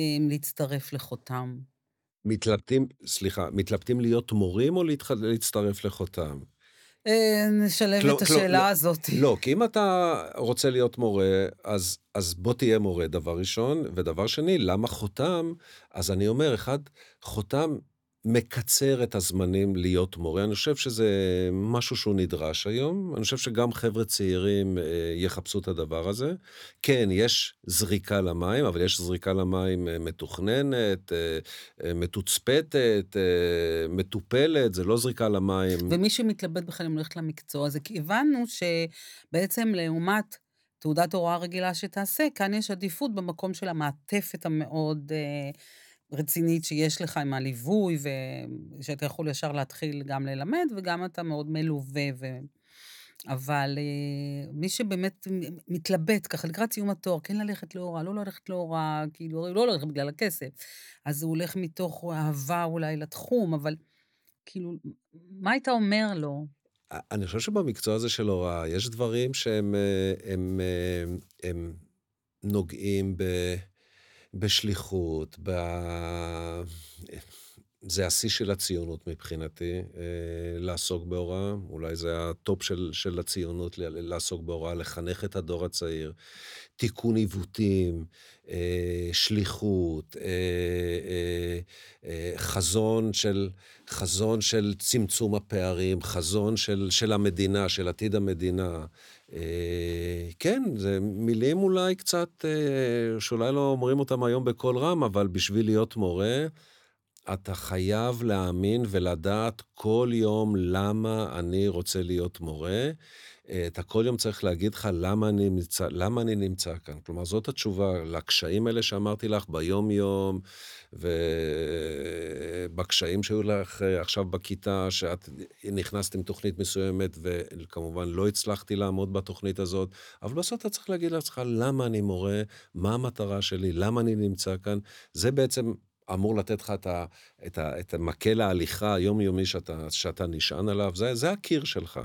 um, להצטרף לחותם? מתלבטים, סליחה, מתלבטים להיות מורים או. להצטרף לחותם? אה, נשלב את השאלה לא, הזאת. לא, כי אם אתה רוצה להיות מורה, אז, אז בוא תהיה מורה, דבר ראשון. ודבר שני, למה חותם? אז אני אומר, אחד, חותם מקצר את הזמנים להיות מורה. אני חושב שזה משהו שהוא נדרש היום. אני חושב שגם חבר'ה צעירים אה, יחפשו את הדבר הזה. כן, יש זריקה למים, אבל יש זריקה למים אה, מתוכננת, אה, מתוצפתת, מטופלת, זה לא זריקה למים. ומי שמתלבט בכלל אם הולכת למקצוע הזה, כי הבנו שבעצם לעומת... תעודת הוראה רגילה שתעשה, כאן יש עדיפות במקום של המעטפת המאוד אה, רצינית שיש לך עם הליווי, ושאתה יכול ישר להתחיל גם ללמד, וגם אתה מאוד מלווה. ו... אבל אה, מי שבאמת מתלבט ככה לקראת סיום התואר, כן ללכת להוראה, לא ללכת להוראה, כאילו, לא ללכת בגלל הכסף, אז הוא הולך מתוך אהבה אולי לתחום, אבל כאילו, מה היית אומר לו? אני חושב שבמקצוע הזה של הוראה, יש דברים שהם הם, הם, הם נוגעים ב... בשליחות, ב... זה השיא של הציונות מבחינתי, אה, לעסוק בהוראה. אולי זה הטופ של, של הציונות, לעסוק בהוראה, לחנך את הדור הצעיר. תיקון עיוותים, אה, שליחות, אה, חזון של, חזון של צמצום הפערים, חזון של, של המדינה, של עתיד המדינה. כן, זה מילים אולי קצת, שאולי לא אומרים אותם היום בקול רם, אבל בשביל להיות מורה, אתה חייב להאמין ולדעת כל יום למה אני רוצה להיות מורה. אתה כל יום צריך להגיד לך למה אני נמצא, למה אני נמצא כאן. כלומר, זאת התשובה לקשיים האלה שאמרתי לך ביום-יום, ובקשיים שהיו לך עכשיו בכיתה, שאת נכנסת עם תוכנית מסוימת, וכמובן לא הצלחתי לעמוד בתוכנית הזאת, אבל בסוף אתה צריך להגיד לעצמך למה אני מורה, מה המטרה שלי, למה אני נמצא כאן. זה בעצם אמור לתת לך את, ה, את, ה, את המקל ההליכה היומיומי שאתה, שאתה נשען עליו, זה, זה הקיר שלך.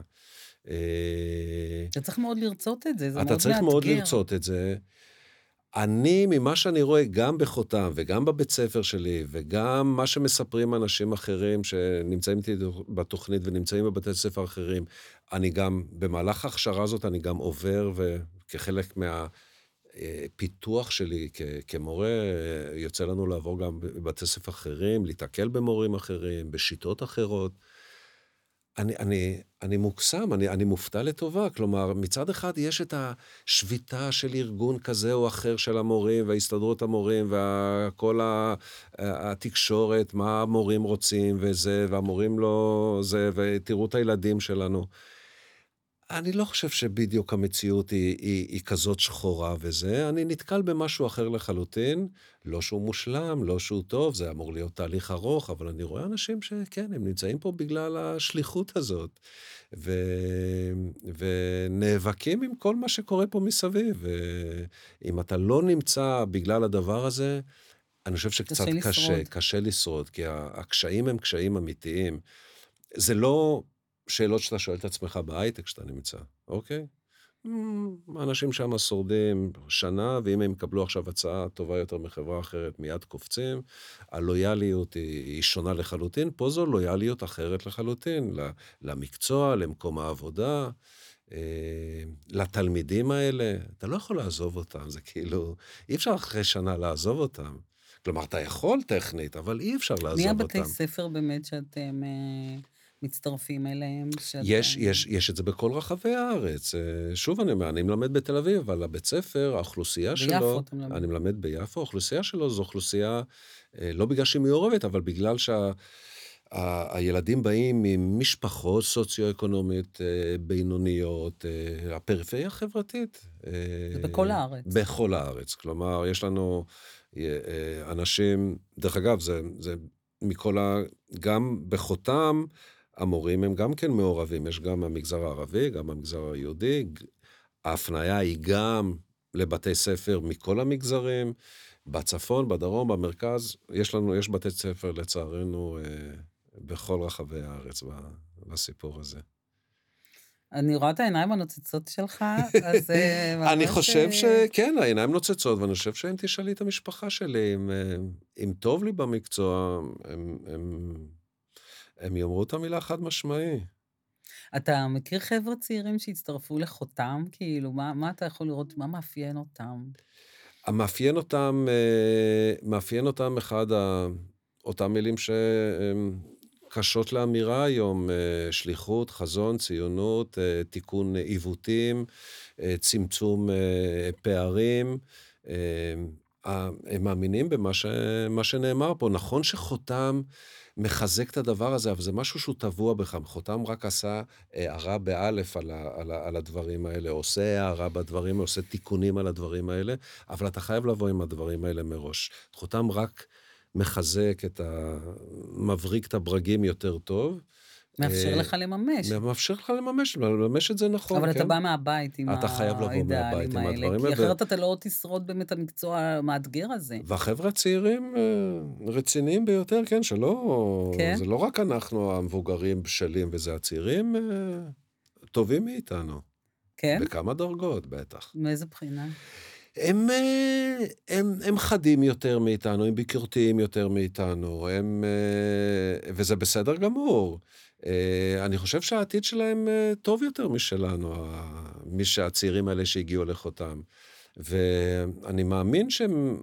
אה, אתה צריך מאוד לרצות את זה, זה מאוד מאתגר. אתה צריך מאוד לרצות את זה. אני, ממה שאני רואה, גם בחותם וגם בבית ספר שלי, וגם מה שמספרים אנשים אחרים שנמצאים איתי בתוכנית ונמצאים בבתי ספר אחרים, אני גם, במהלך ההכשרה הזאת, אני גם עובר, וכחלק מה... פיתוח שלי כ- כמורה, יוצא לנו לעבור גם בבתי ספר אחרים, להתקל במורים אחרים, בשיטות אחרות. אני, אני, אני מוקסם, אני, אני מופתע לטובה. כלומר, מצד אחד יש את השביתה של ארגון כזה או אחר של המורים, והסתדרות המורים, וכל התקשורת, מה המורים רוצים וזה, והמורים לא זה, ותראו את הילדים שלנו. אני לא חושב שבדיוק המציאות היא, היא, היא כזאת שחורה וזה, אני נתקל במשהו אחר לחלוטין, לא שהוא מושלם, לא שהוא טוב, זה אמור להיות תהליך ארוך, אבל אני רואה אנשים שכן, הם נמצאים פה בגלל השליחות הזאת, ו, ונאבקים עם כל מה שקורה פה מסביב, ואם אתה לא נמצא בגלל הדבר הזה, אני חושב שקצת קשה, קשה, קשה לשרוד, כי הקשיים הם קשיים אמיתיים. זה לא... שאלות שאתה שואל את עצמך בהייטק כשאתה נמצא, אוקיי? אנשים שם שורדים שנה, ואם הם יקבלו עכשיו הצעה טובה יותר מחברה אחרת, מיד קופצים. הלויאליות היא, היא שונה לחלוטין, פה זו לויאליות אחרת לחלוטין, למקצוע, למקום העבודה, אה, לתלמידים האלה. אתה לא יכול לעזוב אותם, זה כאילו, אי אפשר אחרי שנה לעזוב אותם. כלומר, אתה יכול טכנית, אבל אי אפשר לעזוב אותם. מי הבתי ספר באמת שאתם... מצטרפים אליהם? שאתה- יש, יש, יש את זה בכל רחבי הארץ. אה, שוב אני אומר, אני מלמד בתל אביב, אבל הבית ספר, האוכלוסייה ביפו שלו... אתה מלמד. אני מלמד ביפו, האוכלוסייה שלו זו אוכלוסייה, אה, לא בגלל שהיא מעורבת, אבל בגלל שהילדים באים ממשפחות סוציו-אקונומית אה, בינוניות, הפריפריה החברתית. זה בכל הארץ. בכל הארץ. כלומר, יש לנו אנשים, דרך אגב, זה, זה מכל ה... גם בחותם, המורים הם גם כן מעורבים, יש גם מהמגזר הערבי, גם מהמגזר היהודי. ההפניה היא גם לבתי ספר מכל המגזרים, בצפון, בדרום, במרכז. יש לנו, יש בתי ספר, לצערנו, אה, בכל רחבי הארץ בסיפור הזה. אני רואה את העיניים הנוצצות שלך, אז אה. אני חושב אה, שכן, העיניים נוצצות, ואני חושב שאם תשאלי את המשפחה שלי, אם, אם טוב לי במקצוע, הם, הם, הם יאמרו את המילה חד משמעי. אתה מכיר חבר'ה צעירים שהצטרפו לחותם? כאילו, מה, מה אתה יכול לראות, מה מאפיין אותם? המאפיין אותם, אה, מאפיין אותם אחד, אותם מילים שהן קשות לאמירה היום, אה, שליחות, חזון, ציונות, אה, תיקון עיוותים, צמצום פערים. הם מאמינים במה ש, שנאמר פה. נכון שחותם מחזק את הדבר הזה, אבל זה משהו שהוא טבוע בך. חותם רק עשה הערה באלף על, ה, על, ה, על הדברים האלה, עושה הערה בדברים, עושה תיקונים על הדברים האלה, אבל אתה חייב לבוא עם הדברים האלה מראש. חותם רק מחזק את ה... מבריק את הברגים יותר טוב. מאפשר אה, לך לממש. מאפשר לך לממש, לממש את זה נכון, אבל כן? אתה בא מהבית עם אתה חייב לבוא מהבית עם האלה, הדברים כי האלה, אחרת אתה לא תשרוד באמת המקצוע המאתגר הזה. והחבר'ה הצעירים אה, רציניים ביותר, כן, שלא... כן? זה לא רק אנחנו המבוגרים בשלים וזה, הצעירים אה, טובים מאיתנו. כן? בכמה דרגות, בטח. מאיזה בחינה? הם, הם, הם חדים יותר מאיתנו, הם ביקורתיים יותר מאיתנו, הם, וזה בסדר גמור. אה, אני חושב שהעתיד שלהם אה, טוב יותר משלנו, מי שהצעירים האלה שהגיעו לחותם. ואני מאמין שהם...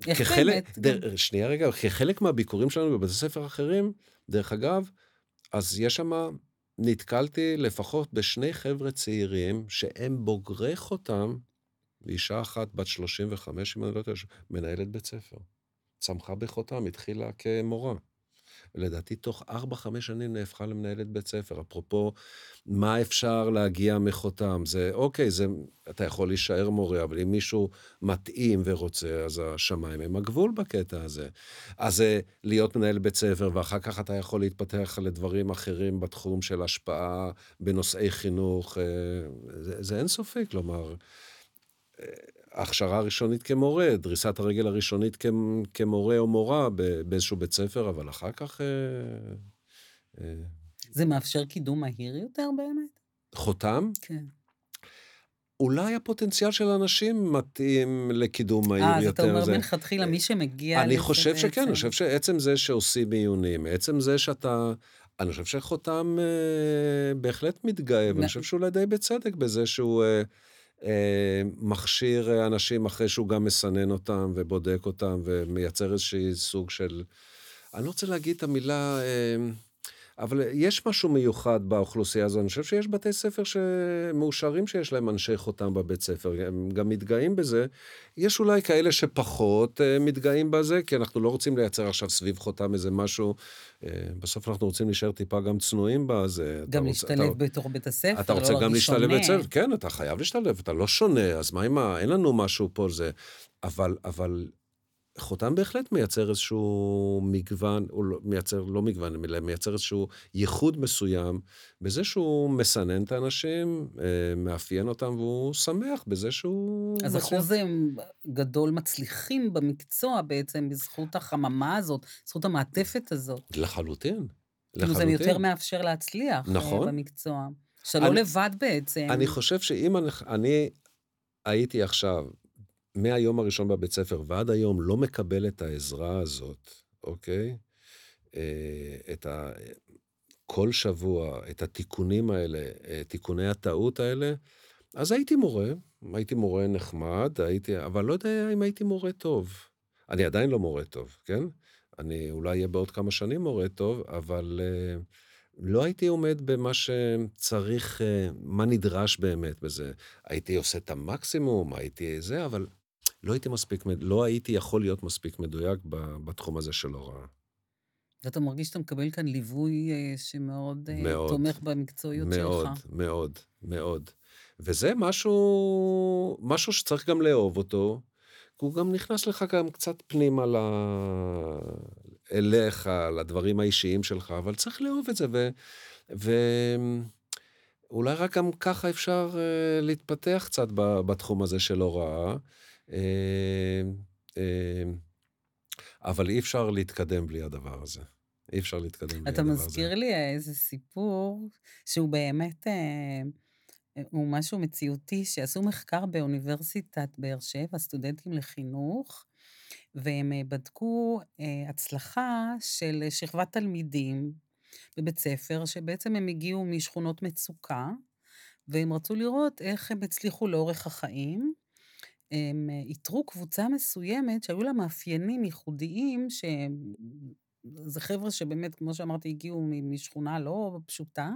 כחלק? דר, שנייה רגע, כחלק מהביקורים שלנו בבתי ספר אחרים, דרך אגב, אז יש שם, נתקלתי לפחות בשני חבר'ה צעירים שהם בוגרי חותם, ואישה אחת בת 35, אם אני לא טועה, מנהלת בית ספר. צמחה בחותם, התחילה כמורה. לדעתי תוך 4-5 שנים נהפכה למנהלת בית ספר. אפרופו, מה אפשר להגיע מחותם? זה, אוקיי, זה, אתה יכול להישאר מורה, אבל אם מישהו מתאים ורוצה, אז השמיים הם הגבול בקטע הזה. אז זה להיות מנהל בית ספר, ואחר כך אתה יכול להתפתח לדברים אחרים בתחום של השפעה בנושאי חינוך. אה, זה, זה אינסופי, כלומר, אה, ההכשרה הראשונית כמורה, דריסת הרגל הראשונית כ- כמורה או מורה באיזשהו בית ספר, אבל אחר כך... אה, אה, זה מאפשר קידום מהיר יותר באמת? חותם, כן. אולי הפוטנציאל של אנשים מתאים לקידום מהיר אה, אז יותר. אתה אומר זה- מלכתחילה, מי שמגיע אני חושב שכן, בעצם- אני חושב שעצם זה שעושים מיונים, עצם זה שאתה... אני חושב שחותם אה, בהחלט מתגאה, ואני חושב שאולי די בצדק בזה שהוא אה, אה, מכשיר אה, אנשים אחרי שהוא גם מסנן אותם ובודק אותם ומייצר איזשהי סוג של... אני לא רוצה להגיד את המילה... אה, אבל יש משהו מיוחד באוכלוסייה הזו. אני חושב שיש בתי ספר שמאושרים שיש להם אנשי חותם בבית ספר, הם גם מתגאים בזה. יש אולי כאלה שפחות אה, מתגאים בזה, כי אנחנו לא רוצים לייצר עכשיו סביב חותם איזה משהו. אה, בסוף אנחנו רוצים להישאר טיפה גם צנועים בזה. אתה גם להשתלב אתה- בתוך בית הספר, אתה לא רוצה גם להרגיש להשתלב. בבית ספר, כן, אתה חייב להשתלב, אתה לא שונה, אז מה עם ה... אין לנו משהו פה, זה... אבל, אבל חותם בהחלט מייצר איזשהו מגוון, הוא לא, מייצר, לא מגוון, אלא מייצר איזשהו ייחוד מסוים, בזה שהוא מסנן את האנשים, אה, מאפיין אותם, והוא שמח בזה שהוא... אז מצליח. אחוז גדול מצליחים במקצוע בעצם, בזכות החממה הזאת, בזכות המעטפת הזאת. לחלוטין. כאילו זה לחלוטין. יותר מאפשר להצליח אה, נכון. במקצוע. שלא אני- לבד בעצם. אני חושב שאם אני, אני הייתי עכשיו, מהיום הראשון בבית ספר ועד היום, לא מקבל את העזרה הזאת, אוקיי? אה, את ה... כל שבוע, את התיקונים האלה, אה, תיקוני הטעות האלה, אז הייתי מורה, הייתי מורה נחמד, הייתי, אבל לא יודע אם הייתי מורה טוב. אני עדיין לא מורה טוב, כן? אני אולי אהיה בעוד כמה שנים מורה טוב, אבל uh, לא הייתי עומד במה שצריך, אה, מה נדרש באמת בזה. הייתי עושה את המקסימום, הייתי זה, אבל לא הייתי מספיק, לא הייתי יכול להיות מספיק מדויק בתחום הזה של הוראה. ואתה מרגיש שאתה מקבל כאן ליווי אה, שמאוד אה, מאוד, תומך במקצועיות מאוד, שלך. מאוד, מאוד, מאוד. וזה משהו, משהו שצריך גם לאהוב אותו, כי הוא גם נכנס לך גם קצת פנימה ל... אליך, לדברים האישיים שלך, אבל צריך לאהוב את זה, ו... ו... אולי רק גם ככה אפשר uh, להתפתח קצת בתחום הזה של הוראה. Uh, uh, אבל אי אפשר להתקדם בלי הדבר הזה. אי אפשר להתקדם בלי הדבר הזה. אתה מזכיר לי איזה סיפור שהוא באמת, אה, הוא משהו מציאותי, שעשו מחקר באוניברסיטת באר שבע, סטודנטים לחינוך, והם אה, בדקו אה, הצלחה של שכבת תלמידים בבית ספר, שבעצם הם הגיעו משכונות מצוקה, והם רצו לראות איך הם הצליחו לאורך החיים. הם אה, איתרו קבוצה מסוימת שהיו לה מאפיינים ייחודיים, שזה חבר'ה שבאמת, כמו שאמרתי, הגיעו משכונה לא פשוטה,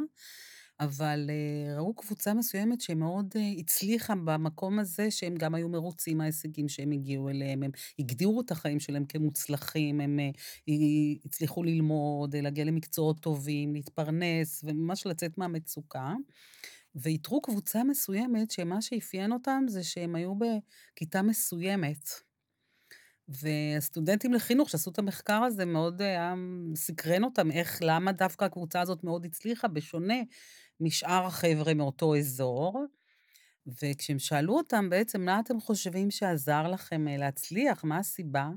אבל uh, ראו קבוצה מסוימת שמאוד uh, הצליחה במקום הזה, שהם גם היו מרוצים מההישגים שהם הגיעו אליהם, הם הגדירו את החיים שלהם כמוצלחים, הם הצליחו ללמוד, להגיע למקצועות טובים, להתפרנס, וממש לצאת מהמצוקה. ואיתרו קבוצה מסוימת, שמה שאפיין אותם זה שהם היו בכיתה מסוימת. והסטודנטים לחינוך שעשו את המחקר הזה מאוד היה סקרן אותם, איך, למה דווקא הקבוצה הזאת מאוד הצליחה, בשונה משאר החבר'ה מאותו אזור. וכשהם שאלו אותם בעצם, מה אתם חושבים שעזר לכם אה, להצליח, מה הסיבה?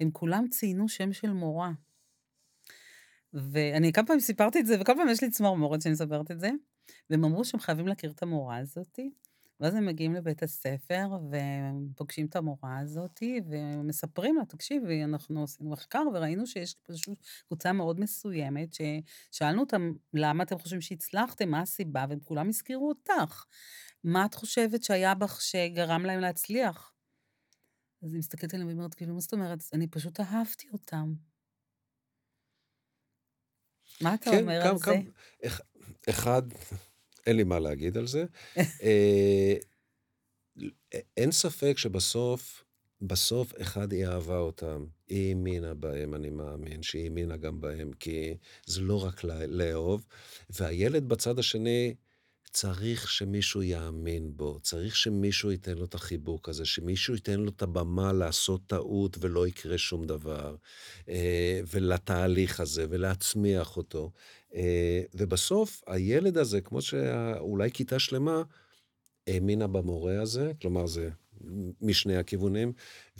הם כולם ציינו שם של מורה. ואני כמה פעמים סיפרתי את זה, וכל פעם יש לי צמרמורת שאני מספרת את זה. והם אמרו שהם חייבים להכיר את המורה הזאתי. ואז הם מגיעים לבית הספר, ופוגשים את המורה הזאתי, ומספרים לה, תקשיבי, אנחנו עשינו מחקר, וראינו שיש פשוט קבוצה מאוד מסוימת, ששאלנו אותם, למה אתם חושבים שהצלחתם, מה הסיבה, והם כולם הזכירו אותך. מה את חושבת שהיה בך שגרם להם להצליח? אז היא מסתכלת עליהם ואומרת, כאילו, מה זאת אומרת? אני פשוט אהבתי אותם. מה אתה כן, אומר כמה, על כמה, זה? אחד, אין לי מה להגיד על זה. אה, אין ספק שבסוף, בסוף אחד היא אהבה אותם. היא האמינה בהם, אני מאמין שהיא האמינה גם בהם, כי זה לא רק לאהוב. והילד בצד השני, צריך שמישהו יאמין בו, צריך שמישהו ייתן לו את החיבוק הזה, שמישהו ייתן לו את הבמה לעשות טעות ולא יקרה שום דבר, אה, ולתהליך הזה, ולהצמיח אותו. אה, ובסוף, הילד הזה, כמו שאולי כיתה שלמה, האמינה במורה הזה, כלומר זה משני הכיוונים,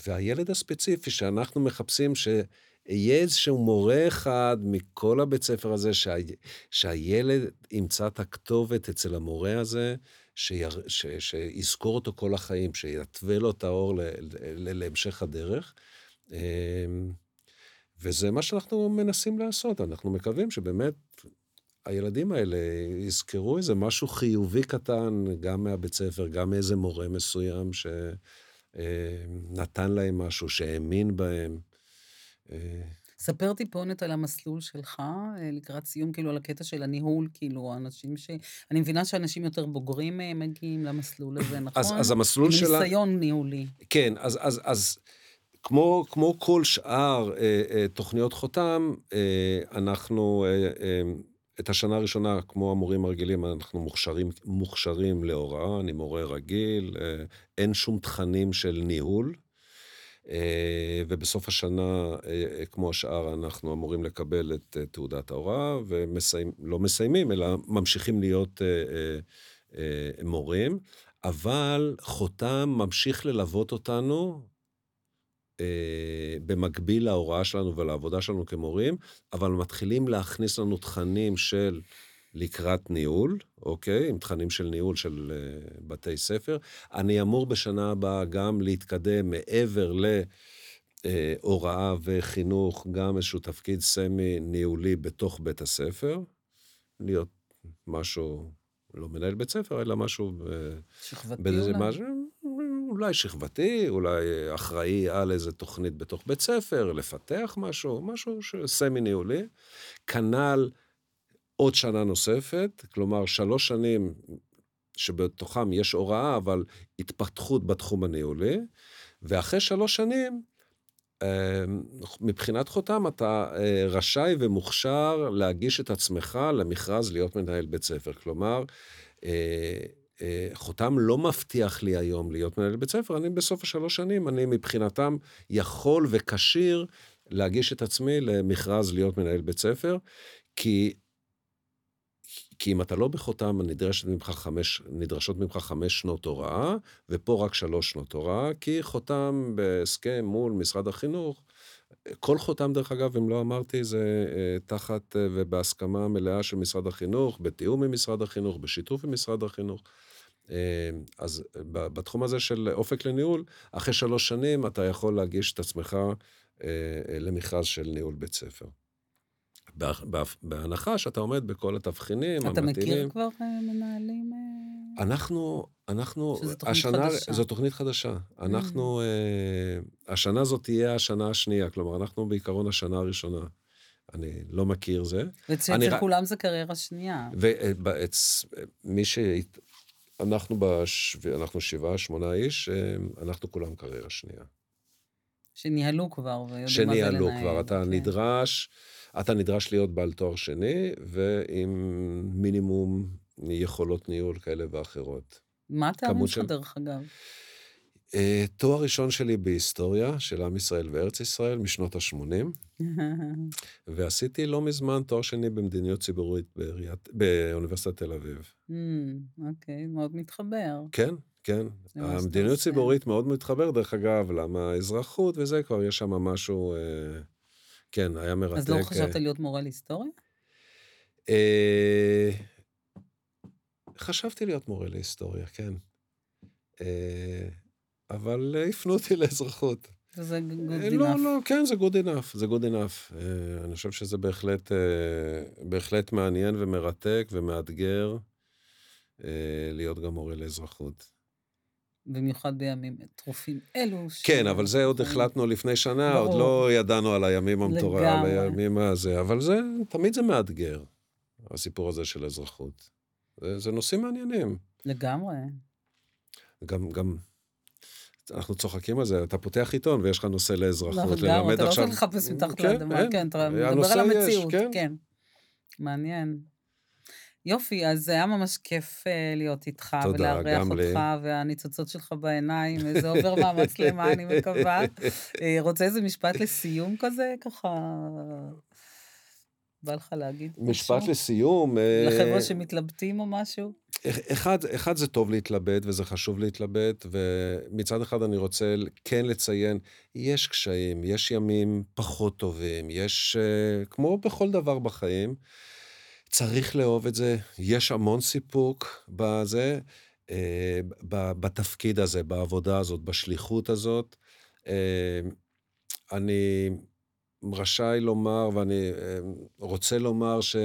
והילד הספציפי שאנחנו מחפשים, שיהיה איזשהו מורה אחד מכל הבית ספר הזה, שה, שהילד ימצא את הכתובת אצל המורה הזה, שיר, ש, שיזכור אותו כל החיים, שיתווה לו את האור ל, ל, להמשך הדרך. אה, וזה מה שאנחנו מנסים לעשות, אנחנו מקווים שבאמת הילדים האלה יזכרו איזה משהו חיובי קטן, גם מהבית ספר, גם מאיזה מורה מסוים שנתן להם משהו, שהאמין בהם. אה, ספר טיפונת על המסלול שלך, אה, לקראת סיום, כאילו, על הקטע של הניהול, כאילו, האנשים ש... אני מבינה שאנשים יותר בוגרים אה, מגיעים למסלול הזה, נכון? אז, אז המסלול של... עם ניסיון ניהולי. כן, אז, אז, אז כמו, כמו כל שאר אה, אה, תוכניות חותם, אה, אנחנו, אה, אה, את השנה הראשונה, כמו המורים הרגילים, אנחנו מוכשרים, מוכשרים להוראה, אני מורה רגיל, אה, אין שום תכנים של ניהול. אה, ובסוף השנה, אה, כמו השאר, אנחנו אמורים לקבל את אה, תעודת ההוראה, ולא מסיימים, אלא ממשיכים להיות אה, אה, מורים, אבל חותם ממשיך ללוות אותנו אה, במקביל להוראה שלנו ולעבודה שלנו כמורים, אבל מתחילים להכניס לנו תכנים של לקראת ניהול, אוקיי? עם תכנים של ניהול של אה, בתי ספר. אני אמור בשנה הבאה גם להתקדם מעבר להוראה וחינוך, גם איזשהו תפקיד סמי-ניהולי בתוך בית הספר. להיות משהו, לא מנהל בית ספר, אלא משהו... שכבתי אולי? משהו, אולי שכבתי, אולי אחראי על איזה תוכנית בתוך בית ספר, לפתח משהו, משהו סמי-ניהולי. כנ"ל עוד שנה נוספת, כלומר שלוש שנים שבתוכם יש הוראה, אבל התפתחות בתחום הניהולי, ואחרי שלוש שנים, אה, מבחינת חותם, אתה אה, רשאי ומוכשר להגיש את עצמך למכרז להיות מנהל בית ספר. כלומר, אה, חותם לא מבטיח לי היום להיות מנהל בית ספר, אני בסוף השלוש שנים, אני מבחינתם יכול וכשיר להגיש את עצמי למכרז להיות מנהל בית ספר, כי כי אם אתה לא בחותם, נדרשת ממך חמש, נדרשות ממך חמש שנות הוראה, ופה רק שלוש שנות הוראה, כי חותם בהסכם מול משרד החינוך. כל חותם, דרך אגב, אם לא אמרתי, זה אה, תחת אה, ובהסכמה מלאה של משרד החינוך, בתיאום עם משרד החינוך, בשיתוף עם משרד החינוך. אה, אז בתחום הזה של אופק לניהול, אחרי שלוש שנים אתה יכול להגיש את עצמך למכרז של ניהול בית ספר. בהנחה שאתה עומד בכל התבחינים המתאימים. אתה מכיר כבר אה, מנהלים? אה? אנחנו, אנחנו, שזו תוכנית השנה, חדשה. זו תוכנית חדשה. אנחנו, mm. השנה הזאת תהיה השנה השנייה, כלומר, אנחנו בעיקרון השנה הראשונה. אני לא מכיר זה. ואצל כולם זה קריירה שנייה. ומי ש... אנחנו, בש... אנחנו שבעה, שמונה איש, אנחנו כולם קריירה שנייה. שניהלו כבר ויודעים מה זה לנהל. שניהלו כבר, אתה כן. נדרש... אתה נדרש להיות בעל תואר שני, ועם מינימום יכולות ניהול כאלה ואחרות. מה התארים שלך, דרך אגב? Uh, תואר ראשון שלי בהיסטוריה של עם ישראל וארץ ישראל משנות ה-80, ועשיתי לא מזמן תואר שני במדיניות ציבורית בעיריית, באוניברסיטת תל אביב. Mm, אוקיי, okay, מאוד מתחבר. כן, כן. המדיניות ציבורית מאוד מתחבר, דרך אגב, למה אזרחות וזה, כבר יש שם משהו... Uh, כן, היה מרתק. אז לא חשבת אה, להיות מורה להיסטוריה? אה, חשבתי להיות מורה להיסטוריה, כן. אה, אבל הפנו אותי לאזרחות. וזה good enough. לא, לא, כן, זה good enough, זה good enough. אני חושב שזה בהחלט, בהחלט מעניין ומרתק ומאתגר להיות גם מורה לאזרחות. במיוחד בימים טרופים אלו. כן, אבל זה עוד החלטנו לפני שנה, ברור. עוד לא ידענו על הימים המטורף, על הימים הזה, אבל זה, תמיד זה מאתגר, הסיפור הזה של אזרחות. זה, זה נושאים מעניינים. לגמרי. גם, גם, אנחנו צוחקים על זה, אתה פותח עיתון ויש לך נושא לאזרחות. לא, לגמרי, אתה לא צריך לחפש מתחת כן, לאדמה, כן, אתה מדבר על המציאות, כן. כן. מעניין. יופי, אז זה היה ממש כיף uh, להיות איתך, תודה, ולארח אותך, לי. והניצוצות שלך בעיניים, זה עובר מהמצלמה, אני מקווה. uh, רוצה איזה משפט לסיום כזה, ככה... בא לך להגיד משפט משהו? לסיום. אה, לחבר'ה שמתלבטים או משהו? אחד, אחד זה טוב להתלבט, וזה חשוב להתלבט, ומצד אחד אני רוצה כן לציין, יש קשיים, יש ימים פחות טובים, יש, כמו בכל דבר בחיים, צריך לאהוב את זה, יש המון סיפוק בזה, אה, בתפקיד הזה, בעבודה הזאת, בשליחות הזאת. אה, אני רשאי לומר, ואני אה, רוצה לומר ש...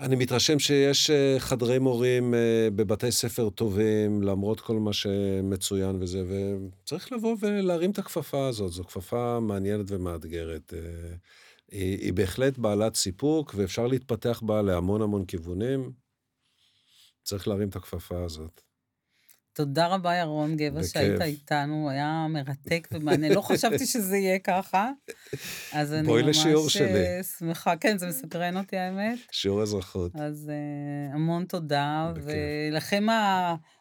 אני מתרשם שיש חדרי מורים בבתי ספר טובים, למרות כל מה שמצוין וזה, וצריך לבוא ולהרים את הכפפה הזאת. זו כפפה מעניינת ומאתגרת. היא, היא בהחלט בעלת סיפוק, ואפשר להתפתח בה להמון המון כיוונים. צריך להרים את הכפפה הזאת. תודה רבה, ירון גבע, שהיית איתנו, היה מרתק ומעניין. לא חשבתי שזה יהיה ככה, אז אני ממש לשיעור שלי. שמחה. כן, זה מסקרן אותי, האמת. שיעור אזרחות. אז uh, המון תודה, בכיף. ולכם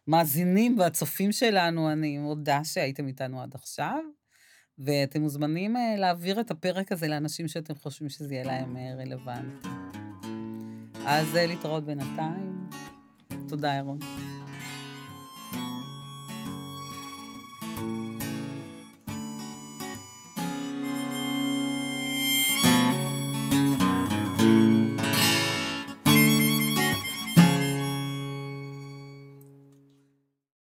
המאזינים והצופים שלנו, אני מודה שהייתם איתנו עד עכשיו. ואתם מוזמנים uh, להעביר את הפרק הזה לאנשים שאתם חושבים שזה יהיה להם uh, רלוונטי. אז uh, להתראות בינתיים. תודה, ירון.